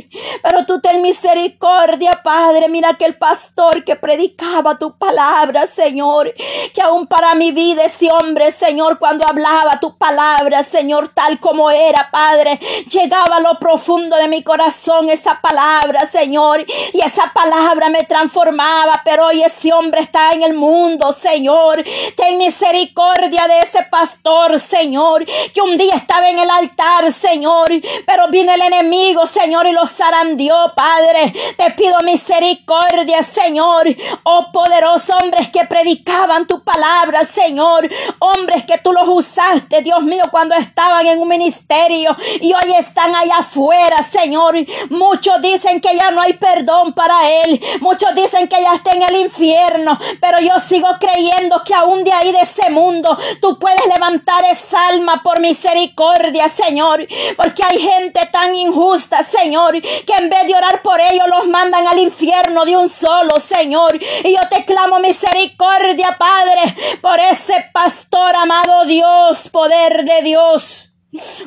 Speaker 2: Pero tú ten misericordia, Padre. Mira aquel pastor que predicaba tu palabra, Señor. Que aún para mi vida ese hombre, Señor, cuando hablaba tu palabra, Señor, tal como era, Padre, llegaba a lo profundo de mi corazón esa palabra, Señor. Y esa palabra me transformaba. Pero hoy ese hombre está en el mundo, Señor. Ten misericordia de ese pastor Señor, que un día estaba en el altar, Señor, pero vino el enemigo, Señor, y los zarandió, Padre. Te pido misericordia, Señor. Oh, poderosos hombres que predicaban tu palabra, Señor. Hombres que tú los usaste, Dios mío, cuando estaban en un ministerio y hoy están allá afuera, Señor. Muchos dicen que ya no hay perdón para él. Muchos dicen que ya está en el infierno, pero yo sigo creyendo que aún de ahí de ese mundo tú puedes levantar levantar esa alma por misericordia, Señor. Porque hay gente tan injusta, Señor, que en vez de orar por ellos los mandan al infierno de un solo, Señor. Y yo te clamo misericordia, Padre, por ese pastor amado Dios, poder de Dios.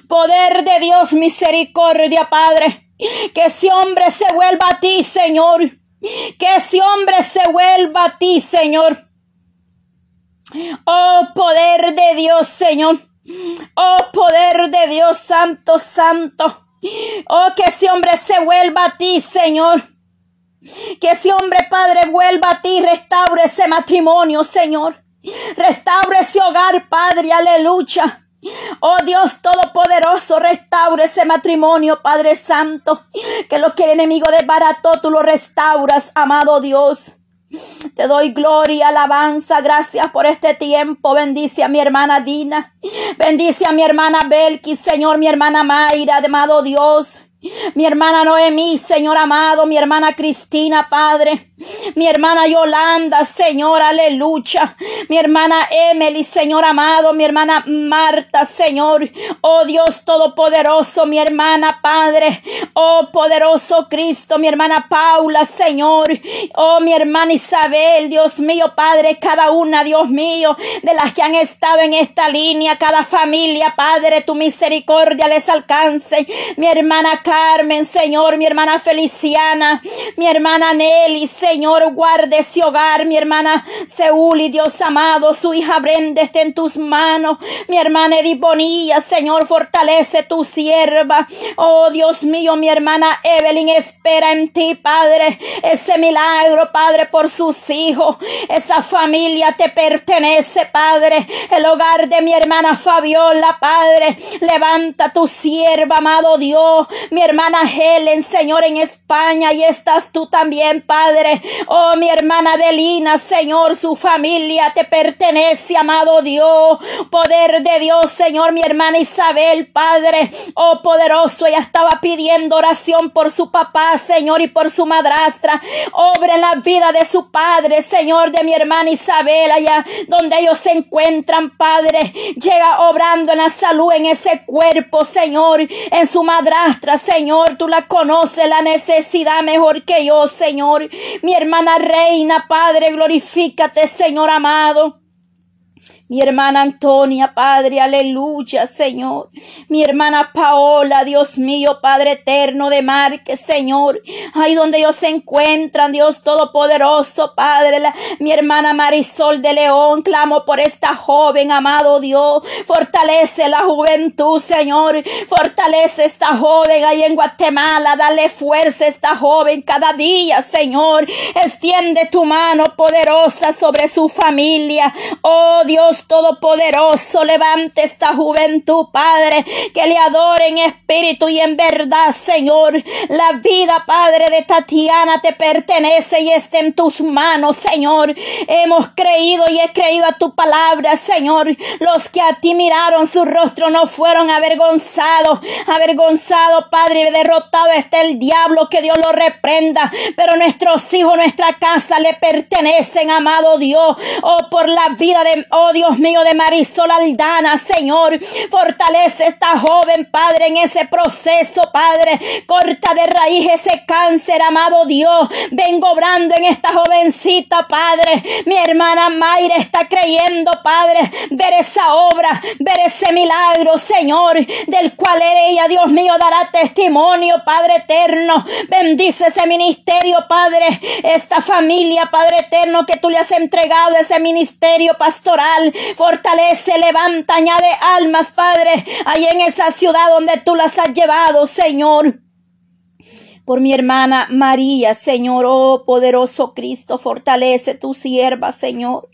Speaker 2: Poder de Dios, misericordia, Padre. Que ese hombre se vuelva a ti, Señor. Que ese hombre se vuelva a ti, Señor. Oh poder de Dios, Señor. Oh poder de Dios, Santo, Santo. Oh, que ese hombre se vuelva a ti, Señor. Que ese hombre, Padre, vuelva a ti, restaure ese matrimonio, Señor. Restaure ese hogar, Padre, aleluya. Oh Dios Todopoderoso, restaura ese matrimonio, Padre Santo. Que lo que el enemigo desbarató, tú lo restauras, amado Dios. Te doy gloria, alabanza, gracias por este tiempo. Bendice a mi hermana Dina. Bendice a mi hermana Belkis, Señor, mi hermana Mayra, amado Dios. Mi hermana Noemí, Señor amado, mi hermana Cristina, Padre. Mi hermana Yolanda, Señor, aleluya. Mi hermana Emily, Señor amado. Mi hermana Marta, Señor. Oh Dios Todopoderoso, mi hermana, Padre. Oh poderoso Cristo, mi hermana Paula, Señor. Oh mi hermana Isabel, Dios mío, Padre. Cada una, Dios mío, de las que han estado en esta línea. Cada familia, Padre, tu misericordia les alcance. Mi hermana Carmen, Señor. Mi hermana Feliciana. Mi hermana Nelly, Señor. Guarde ese hogar, mi hermana Seúl y Dios amado, su hija Brenda esté en tus manos, mi hermana Edith Bonilla, Señor, fortalece tu sierva. Oh Dios mío, mi hermana Evelyn espera en ti, Padre, ese milagro, Padre, por sus hijos. Esa familia te pertenece, Padre. El hogar de mi hermana Fabiola, Padre, levanta tu sierva, amado Dios. Hermana Helen, Señor, en España, y estás tú también, Padre. Oh, mi hermana Adelina, Señor, su familia te pertenece, amado Dios. Poder de Dios, Señor, mi hermana Isabel, Padre. Oh, poderoso, ella estaba pidiendo oración por su papá, Señor, y por su madrastra. Obra en la vida de su padre, Señor, de mi hermana Isabel, allá donde ellos se encuentran, Padre. Llega obrando en la salud, en ese cuerpo, Señor, en su madrastra, Señor. Tú la conoces, la necesidad mejor que yo, Señor. Mi hermana reina, Padre, glorifícate, Señor amado. Mi hermana Antonia, Padre, aleluya, Señor. Mi hermana Paola, Dios mío, Padre eterno de Marque, Señor. Ahí donde ellos se encuentran, Dios Todopoderoso, Padre. mi hermana Marisol de León, clamo por esta joven, amado Dios. Fortalece la juventud, Señor. Fortalece esta joven ahí en Guatemala. Dale fuerza a esta joven cada día, Señor. Extiende tu mano poderosa sobre su familia. Oh Dios Todopoderoso, levante esta juventud, Padre, que le adore en espíritu y en verdad, Señor. La vida, Padre, de Tatiana te pertenece y está en tus manos, Señor. Hemos creído y he creído a tu palabra, Señor. Los que a ti miraron su rostro no fueron avergonzados, avergonzados, Padre, derrotado está el diablo, que Dios lo reprenda. Pero nuestros hijos, nuestra casa le pertenecen, amado Dios. Oh, por la vida de, oh Dios mío, de Marisol Aldana, Señor. Fortalece esta joven, Padre, en ese proceso, Padre. Corta de raíz ese cáncer, amado Dios. Vengo obrando en esta jovencita, Padre. Mi hermana Mayra está creyendo, Padre, ver esa obra, ver ese milagro, Señor, del cual ella, Dios mío, dará testimonio, Padre eterno. Bendice ese ministerio, Padre, esta familia, Padre eterno, que tú le has entregado ese ministerio pastoral. Fortalece, levanta, añade almas, Padre, ahí en esa ciudad donde tú las has llevado, Señor por mi hermana María, Señor, oh poderoso Cristo, fortalece tu sierva, Señor.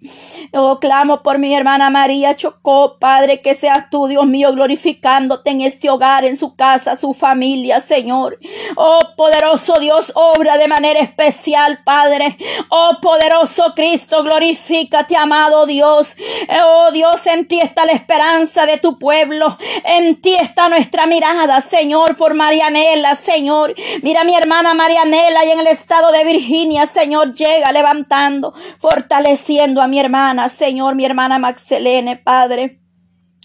Speaker 2: Oh, clamo por mi hermana María Chocó, Padre, que seas tú, Dios mío, glorificándote en este hogar, en su casa, su familia, Señor. Oh, poderoso Dios, obra de manera especial, Padre. Oh, poderoso Cristo, glorifícate, amado Dios. Oh, Dios, en ti está la esperanza de tu pueblo. En ti está nuestra mirada, Señor, por Marianela, Señor. Mira mi hermana Marianela y en el estado de Virginia, Señor, llega levantando, fortaleciendo a mi hermana, Señor, mi hermana Maxelene, Padre.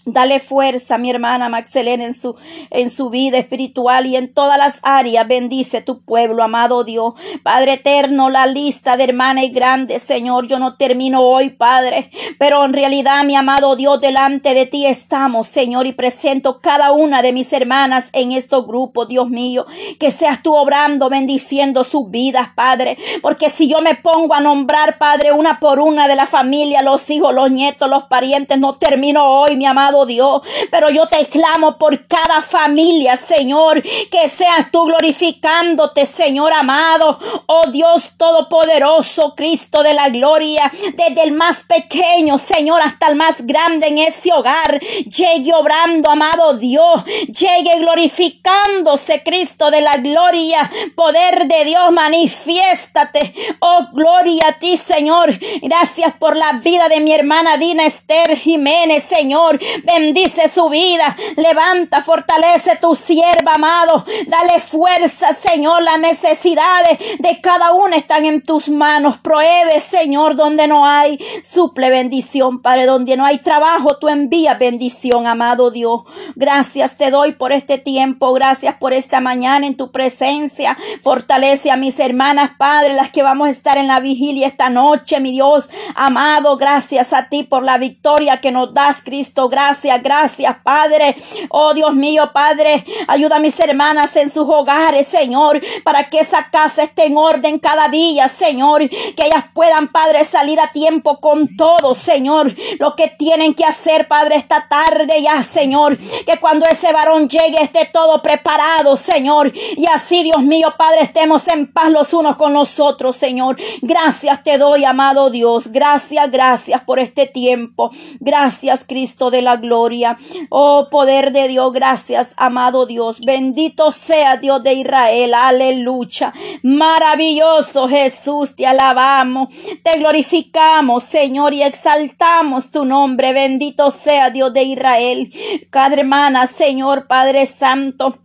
Speaker 2: Dale fuerza, mi hermana Maxelena, en su, en su vida espiritual y en todas las áreas. Bendice tu pueblo, amado Dios. Padre eterno, la lista de hermanas y grandes, Señor. Yo no termino hoy, Padre, pero en realidad, mi amado Dios, delante de ti estamos, Señor, y presento cada una de mis hermanas en estos grupos, Dios mío. Que seas tú obrando, bendiciendo sus vidas, Padre. Porque si yo me pongo a nombrar, Padre, una por una de la familia, los hijos, los nietos, los parientes, no termino hoy, mi amado Dios. Pero yo te clamo por cada familia, Señor, que seas tú glorificándote, Señor amado. Oh Dios Todopoderoso, Cristo de la gloria, desde el más pequeño, Señor, hasta el más grande en ese hogar. Llegue obrando, amado Dios. Llegue glorificándose, Cristo de la gloria. Poder de Dios, manifiéstate. Oh, gloria a ti, Señor. Gracias por la vida de mi hermana Dina Esther Jiménez, Señor. Bendice su vida. Levanta, fortalece tu sierva, amado. Dale fuerza, Señor. Las necesidades de cada una están en tus manos. Prohíbe, Señor, donde no hay. Suple bendición, Padre. Donde no hay trabajo, tú envías bendición, amado Dios. Gracias te doy por este tiempo. Gracias por esta mañana en tu presencia. Fortalece a mis hermanas, Padre, las que vamos a estar en la vigilia esta noche, mi Dios. Amado, gracias a ti por la victoria que nos das, Cristo. Gracias, gracias, Padre. Oh Dios mío, Padre, ayuda a mis hermanas en sus hogares, Señor, para que esa casa esté en orden cada día, Señor. Que ellas puedan, Padre, salir a tiempo con todo, Señor. Lo que tienen que hacer, Padre, esta tarde ya, Señor. Que cuando ese varón llegue esté todo preparado, Señor. Y así, Dios mío, Padre, estemos en paz los unos con los otros, Señor. Gracias te doy, amado Dios. Gracias, gracias por este tiempo. Gracias, Cristo de la gloria. Oh, poder de Dios, gracias, amado Dios. Bendito sea Dios de Israel. Aleluya. Maravilloso Jesús, te alabamos. Te glorificamos, Señor, y exaltamos tu nombre. Bendito sea Dios de Israel. Cada hermana, Señor, Padre Santo.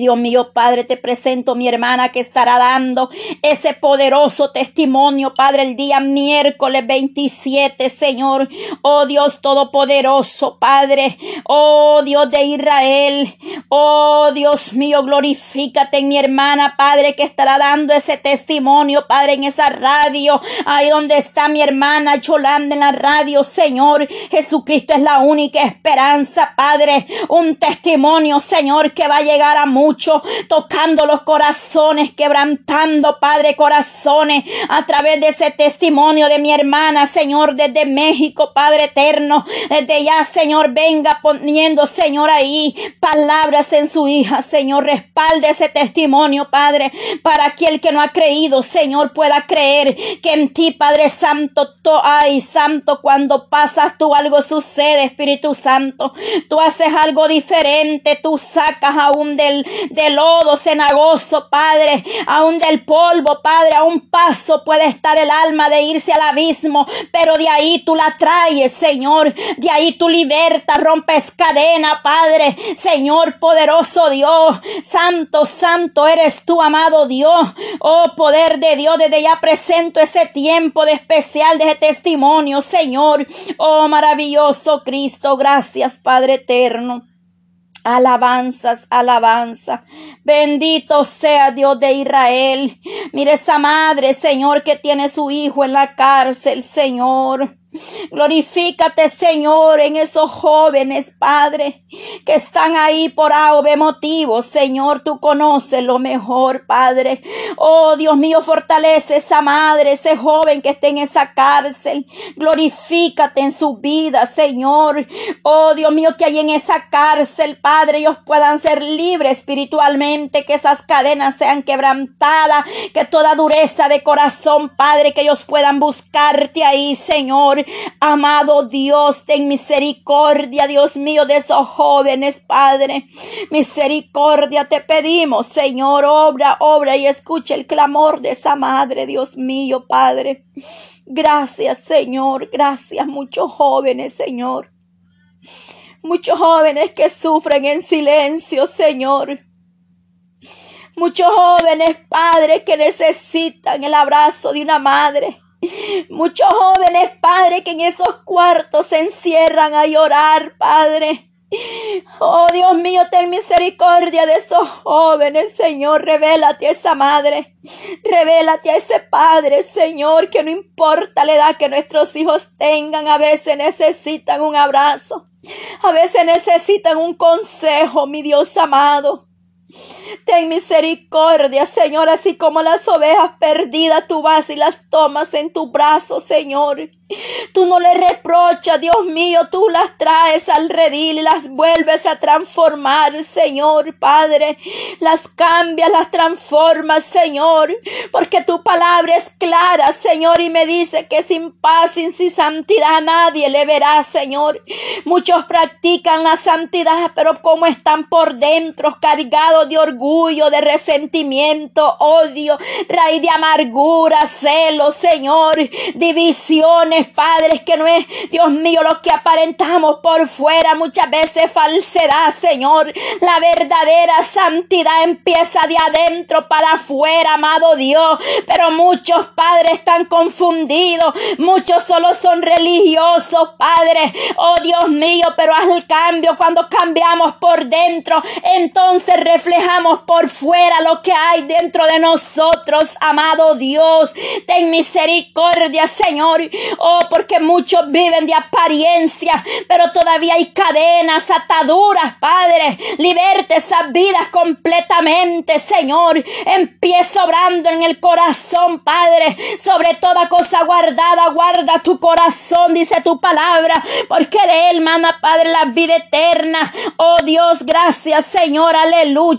Speaker 2: Dios mío, Padre, te presento mi hermana que estará dando ese poderoso testimonio, Padre, el día miércoles 27, Señor. Oh Dios Todopoderoso, Padre. Oh Dios de Israel. Oh Dios mío, glorifícate en mi hermana, Padre, que estará dando ese testimonio, Padre, en esa radio. Ahí donde está mi hermana Yolanda en la radio, Señor. Jesucristo es la única esperanza, Padre. Un testimonio, Señor, que va a llegar a mucho, tocando los corazones, quebrantando, Padre, corazones a través de ese testimonio de mi hermana, Señor, desde México, Padre eterno, desde ya, Señor, venga poniendo, Señor, ahí palabras en su hija, Señor, respalde ese testimonio, Padre, para que el que no ha creído, Señor, pueda creer que en ti, Padre Santo, ay, Santo, cuando pasas tú algo sucede, Espíritu Santo, tú haces algo diferente, tú sacas aún del del, lodo cenagoso, Padre, aún del polvo, Padre, a un paso puede estar el alma de irse al abismo, pero de ahí tú la traes, Señor, de ahí tú libertas, rompes cadena, Padre, Señor poderoso Dios, santo, santo eres tú, amado Dios, oh poder de Dios, desde ya presento ese tiempo de especial de testimonio, Señor, oh maravilloso Cristo, gracias, Padre eterno. Alabanzas, alabanza. Bendito sea Dios de Israel. Mire esa madre, Señor, que tiene su hijo en la cárcel, Señor. Glorifícate, Señor, en esos jóvenes, Padre, que están ahí por AOB motivos. Señor, tú conoces lo mejor, Padre. Oh, Dios mío, fortalece esa madre, ese joven que esté en esa cárcel. Glorifícate en su vida, Señor. Oh, Dios mío, que hay en esa cárcel, Padre, ellos puedan ser libres espiritualmente, que esas cadenas sean quebrantadas, que toda dureza de corazón, Padre, que ellos puedan buscarte ahí, Señor. Amado Dios, ten misericordia, Dios mío, de esos jóvenes, Padre. Misericordia te pedimos, Señor, obra, obra y escucha el clamor de esa madre, Dios mío, Padre. Gracias, Señor, gracias, muchos jóvenes, Señor. Muchos jóvenes que sufren en silencio, Señor. Muchos jóvenes, padres, que necesitan el abrazo de una madre. Muchos jóvenes, Padre, que en esos cuartos se encierran a llorar, Padre. Oh Dios mío, ten misericordia de esos jóvenes, Señor. Revélate a esa madre. Revélate a ese padre, Señor, que no importa la edad que nuestros hijos tengan, a veces necesitan un abrazo. A veces necesitan un consejo, mi Dios amado. Ten misericordia, Señor, así como las ovejas perdidas tú vas y las tomas en tu brazo, Señor. Tú no le reprochas, Dios mío, tú las traes al redil y las vuelves a transformar, Señor Padre. Las cambias, las transformas, Señor, porque tu palabra es clara, Señor, y me dice que sin paz, sin, sin santidad nadie le verá, Señor. Muchos practican la santidad, pero como están por dentro, cargados de orgullo, de resentimiento, odio, raíz de amargura, celo, Señor, divisiones padres, que no es, Dios mío, lo que aparentamos por fuera, muchas veces falsedad, Señor. La verdadera santidad empieza de adentro para afuera, amado Dios. Pero muchos padres están confundidos, muchos solo son religiosos, Padre. Oh Dios mío, pero haz el cambio cuando cambiamos por dentro, entonces reflejamos por fuera lo que hay dentro de nosotros, amado Dios. Ten misericordia, Señor. Oh, porque muchos viven de apariencia, pero todavía hay cadenas, ataduras, Padre. Liberte esas vidas completamente, Señor. Empieza obrando en el corazón, Padre. Sobre toda cosa guardada, guarda tu corazón, dice tu palabra, porque de él mana, Padre, la vida eterna. Oh Dios, gracias, Señor, aleluya.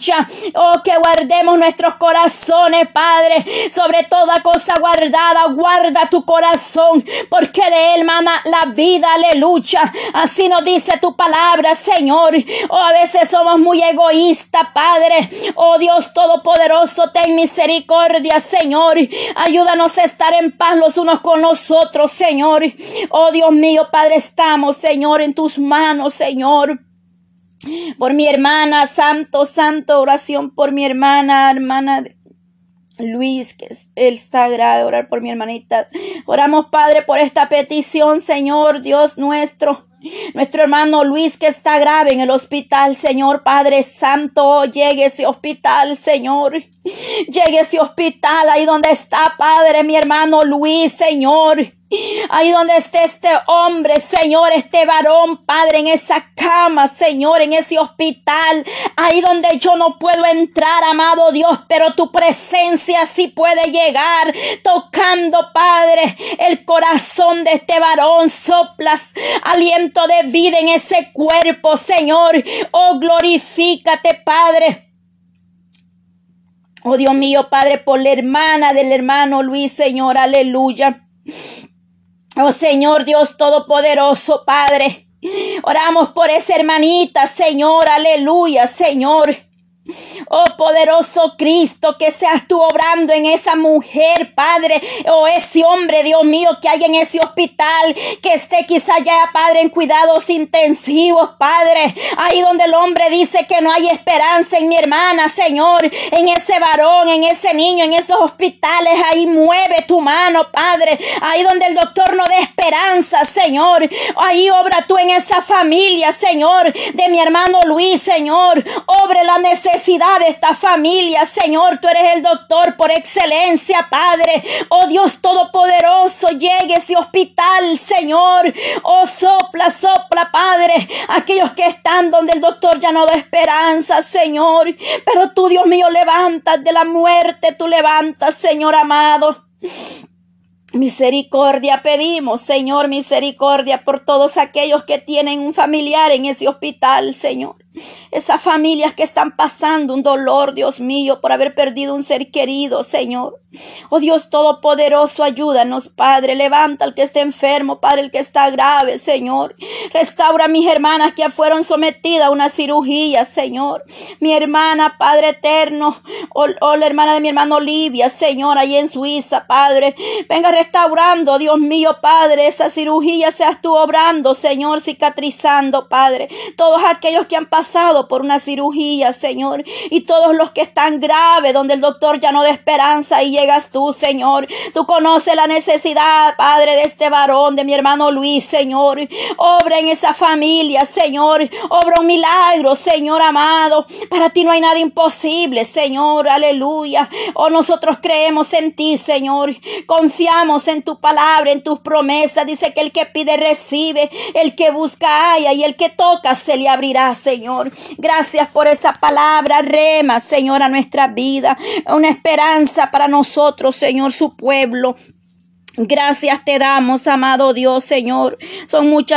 Speaker 2: Oh, que guardemos nuestros corazones, Padre. Sobre toda cosa guardada, guarda tu corazón, porque de él mana la vida, aleluya. Así nos dice tu palabra, Señor. Oh, a veces somos muy egoístas, Padre. Oh Dios Todopoderoso, ten misericordia, Señor. Ayúdanos a estar en paz los unos con los otros, Señor. Oh Dios mío, Padre, estamos, Señor, en tus manos, Señor. Por mi hermana, santo, santo, oración por mi hermana, hermana Luis, que él está grave, orar por mi hermanita. Oramos, Padre, por esta petición, Señor, Dios nuestro. Nuestro hermano Luis que está grave en el hospital, Señor Padre Santo, llegue ese hospital, Señor. Llegue ese hospital ahí donde está, Padre, mi hermano Luis, Señor. Ahí donde esté este hombre, Señor, este varón, Padre, en esa cama, Señor, en ese hospital, ahí donde yo no puedo entrar, amado Dios, pero tu presencia sí puede llegar, tocando, Padre, el corazón de este varón, soplas aliento de vida en ese cuerpo, Señor. Oh, glorifícate, Padre. Oh Dios mío, Padre, por la hermana del hermano Luis, Señor, aleluya. Oh Señor Dios Todopoderoso, Padre. Oramos por esa hermanita, Señor, aleluya, Señor. Oh poderoso Cristo, que seas tú obrando en esa mujer, Padre, o oh, ese hombre, Dios mío, que hay en ese hospital, que esté quizá ya, Padre, en cuidados intensivos, Padre, ahí donde el hombre dice que no hay esperanza en mi hermana, Señor, en ese varón, en ese niño, en esos hospitales, ahí mueve tu mano, Padre, ahí donde el doctor no dé esperanza, Señor, ahí obra tú en esa familia, Señor, de mi hermano Luis, Señor, obre la necesidad de esta familia, Señor. Tú eres el doctor por excelencia, Padre. Oh Dios Todopoderoso, llegue ese hospital, Señor. Oh, sopla, sopla, Padre. Aquellos que están donde el doctor ya no da esperanza, Señor. Pero tú, Dios mío, levantas de la muerte, tú levantas, Señor amado. Misericordia pedimos, Señor, misericordia por todos aquellos que tienen un familiar en ese hospital, Señor. Esas familias que están pasando un dolor, Dios mío, por haber perdido un ser querido, Señor. Oh Dios Todopoderoso, ayúdanos, Padre. Levanta al que esté enfermo, Padre, el que está grave, Señor. Restaura a mis hermanas que fueron sometidas a una cirugía, Señor. Mi hermana, Padre eterno. Oh, la hermana de mi hermano Olivia, Señor, ahí en Suiza, Padre. Venga restaurando, Dios mío, Padre. Esa cirugía seas tú obrando, Señor, cicatrizando, Padre. Todos aquellos que han pasado por una cirugía, Señor. Y todos los que están graves, donde el doctor ya no da esperanza y llegas tú, Señor. Tú conoces la necesidad, Padre, de este varón, de mi hermano Luis, Señor. Obra en esa familia, Señor. Obra un milagro, Señor amado. Para ti no hay nada imposible, Señor. Aleluya. Oh, nosotros creemos en ti, Señor. Confiamos en tu palabra, en tus promesas. Dice que el que pide recibe, el que busca haya y el que toca se le abrirá, Señor. Gracias por esa palabra, rema, Señor, a nuestra vida. Una esperanza para nosotros, Señor, su pueblo. Gracias te damos, amado Dios, Señor. Son muchas